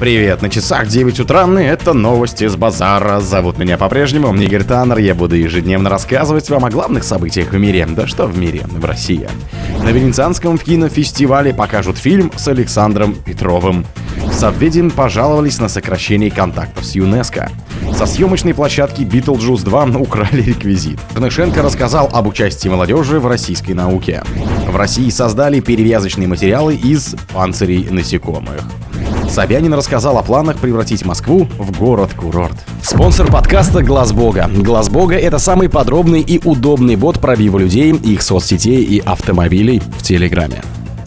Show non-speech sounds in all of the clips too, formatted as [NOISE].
Привет, на часах 9 утра, и это новости с базара. Зовут меня по-прежнему Игорь Таннер. Я буду ежедневно рассказывать вам о главных событиях в мире. Да что в мире, в России. На Венецианском кинофестивале покажут фильм с Александром Петровым. В Совведен пожаловались на сокращение контактов с ЮНЕСКО. Со съемочной площадки Beetlejuice 2 украли реквизит. Конышенко рассказал об участии молодежи в российской науке. В России создали перевязочные материалы из панцирей насекомых. Собянин рассказал о планах превратить Москву в город-курорт. Спонсор подкаста Глаз Бога. Глаз Бога это самый подробный и удобный бот пробива людей, их соцсетей и автомобилей в Телеграме.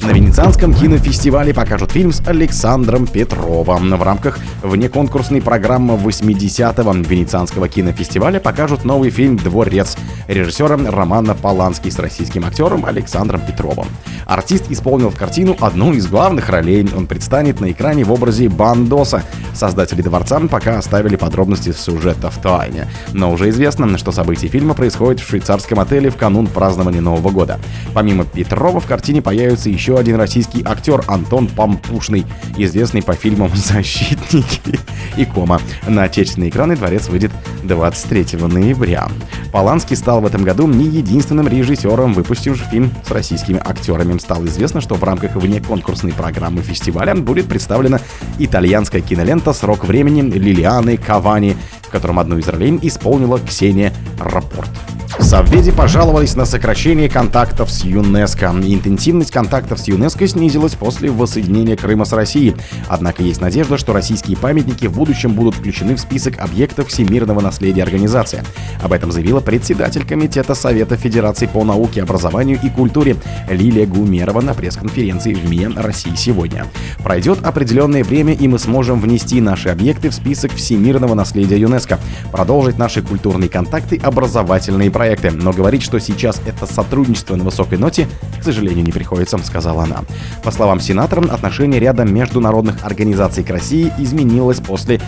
На Венецианском кинофестивале покажут фильм с Александром Петровым. В рамках внеконкурсной программы 80-го Венецианского кинофестиваля покажут новый фильм «Дворец» режиссера Романа Поланский с российским актером Александром Петровым. Артист исполнил в картину одну из главных ролей. Он предстанет на экране в образе Бандоса. Создатели «Дворца» пока оставили подробности сюжета в тайне. Но уже известно, что события фильма происходят в швейцарском отеле в канун празднования Нового года. Помимо Петрова в картине появится еще еще один российский актер Антон Пампушный, известный по фильмам [LAUGHS] «Защитники» и «Кома». На отечественные экраны «Дворец» выйдет 23 ноября. Поланский стал в этом году не единственным режиссером, выпустившим фильм с российскими актерами. Стало известно, что в рамках внеконкурсной программы фестиваля будет представлена итальянская кинолента «Срок времени» Лилианы Кавани, в котором одну из ролей исполнила Ксения Рапорт. В пожаловались на сокращение контактов с ЮНЕСКО. Интенсивность контактов с ЮНЕСКО снизилась после воссоединения Крыма с Россией. Однако есть надежда, что российские памятники в будущем будут включены в список объектов всемирного наследия организации. Об этом заявила председатель Комитета Совета Федерации по науке, образованию и культуре Лилия Гумерова на пресс-конференции в МИА России сегодня. Пройдет определенное время, и мы сможем внести наши объекты в список всемирного наследия ЮНЕСКО, продолжить наши культурные контакты, образовательные проекты проекты, но говорить, что сейчас это сотрудничество на высокой ноте, к сожалению, не приходится, сказала она. По словам сенатора, отношение ряда международных организаций к России изменилось после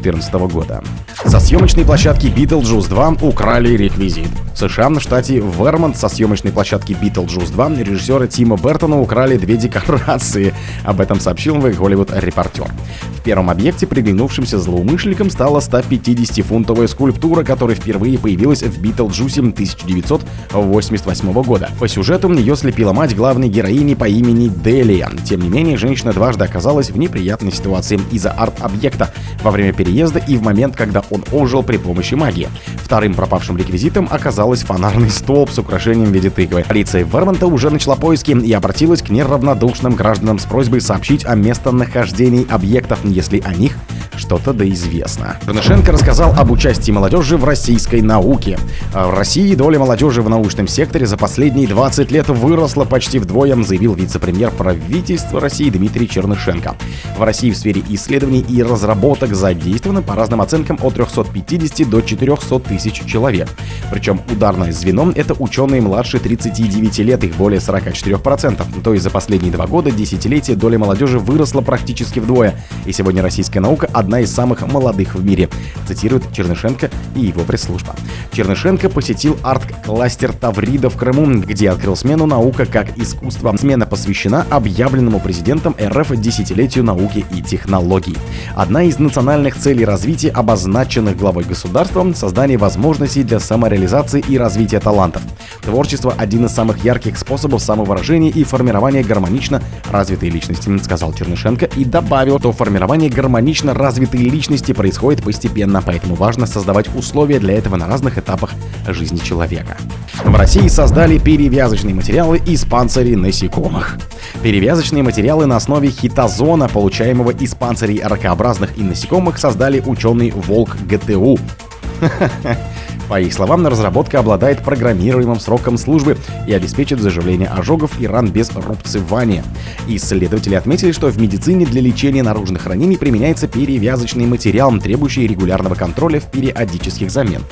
2014 года. Со съемочной площадки Beetlejuice 2 украли реквизит. В США, в штате Вермонт, со съемочной площадки Beetlejuice 2 режиссера Тима Бертона украли две декорации. Об этом сообщил Голливуд репортер. В первом объекте приглянувшимся злоумышленником стала 150-фунтовая скульптура, которая впервые появилась в Beetlejuice 1988 года. По сюжету ее слепила мать главной героини по имени Делия. Тем не менее, женщина дважды оказалась в неприятной ситуации из-за арт-объекта во время переезда и в момент, когда он ожил при помощи магии. Вторым пропавшим реквизитом оказалось фонарный столб с украшением в виде тыквы. Полиция Вермонта уже начала поиски и обратилась к неравнодушным гражданам с просьбой сообщить о местонахождении объектов, если о них что-то да известно. Чернышенко рассказал об участии молодежи в российской науке. В России доля молодежи в научном секторе за последние 20 лет выросла почти вдвое, заявил вице-премьер правительства России Дмитрий Чернышенко. В России в сфере исследований и разработок задействовано по разным оценкам от 350 до 400 тысяч человек. Причем ударное звено — это ученые младше 39 лет, их более 44%. То есть за последние два года десятилетия доля молодежи выросла практически вдвое. И сегодня российская наука одна из самых молодых в мире, цитирует Чернышенко и его пресс-служба. Чернышенко посетил арт-кластер Таврида в Крыму, где открыл смену «Наука как искусство». Смена посвящена объявленному президентом РФ десятилетию науки и технологий. Одна из национальных целей развития, обозначенных главой государства — создание возможностей для самореализации и развития талантов. Творчество — один из самых ярких способов самовыражения и формирования гармонично развитой личности, сказал Чернышенко и добавил, что формирование гармонично развитой личности происходит постепенно, поэтому важно создавать условия для этого на разных этапах жизни человека. В России создали перевязочные материалы из панцирей насекомых. Перевязочные материалы на основе хитозона, получаемого из панцирей ракообразных и насекомых, создали ученый Волк ГТУ. [LAUGHS] По их словам, разработка обладает программируемым сроком службы и обеспечит заживление ожогов и ран без рубцевания. Исследователи отметили, что в медицине для лечения наружных ранений применяется перевязочный материал, требующий регулярного контроля в периодических замен.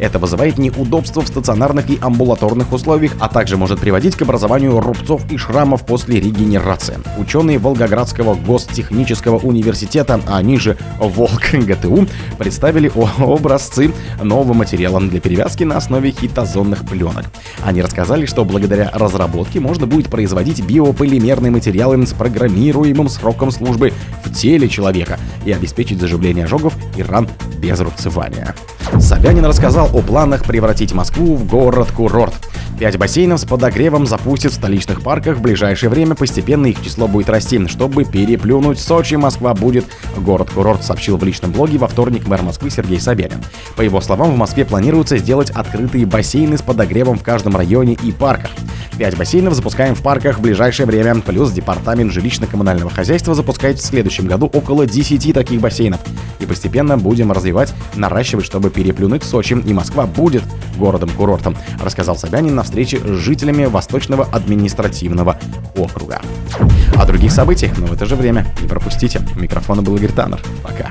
Это вызывает неудобства в стационарных и амбулаторных условиях, а также может приводить к образованию рубцов и шрамов после регенерации. Ученые Волгоградского гостехнического университета, а они же ВолК ГТУ, представили образцы нового материала материалом для перевязки на основе хитозонных пленок. Они рассказали, что благодаря разработке можно будет производить биополимерные материалы с программируемым сроком службы в теле человека и обеспечить заживление ожогов и ран без рубцевания. Собянин рассказал о планах превратить Москву в город-курорт. Пять бассейнов с подогревом запустят в столичных парках. В ближайшее время постепенно их число будет расти. Чтобы переплюнуть Сочи, Москва будет город-курорт, сообщил в личном блоге во вторник мэр Москвы Сергей Собянин. По его словам, в Москве планируется сделать открытые бассейны с подогревом в каждом районе и парках. Пять бассейнов запускаем в парках в ближайшее время. Плюс департамент жилищно-коммунального хозяйства запускает в следующем году около 10 таких бассейнов. И постепенно будем развивать, наращивать, чтобы переплюнуть Сочи. И Москва будет городом-курортом, рассказал Собянин на встрече с жителями Восточного административного округа. О других событиях, но в это же время не пропустите. У микрофона был Игорь Таннер. Пока.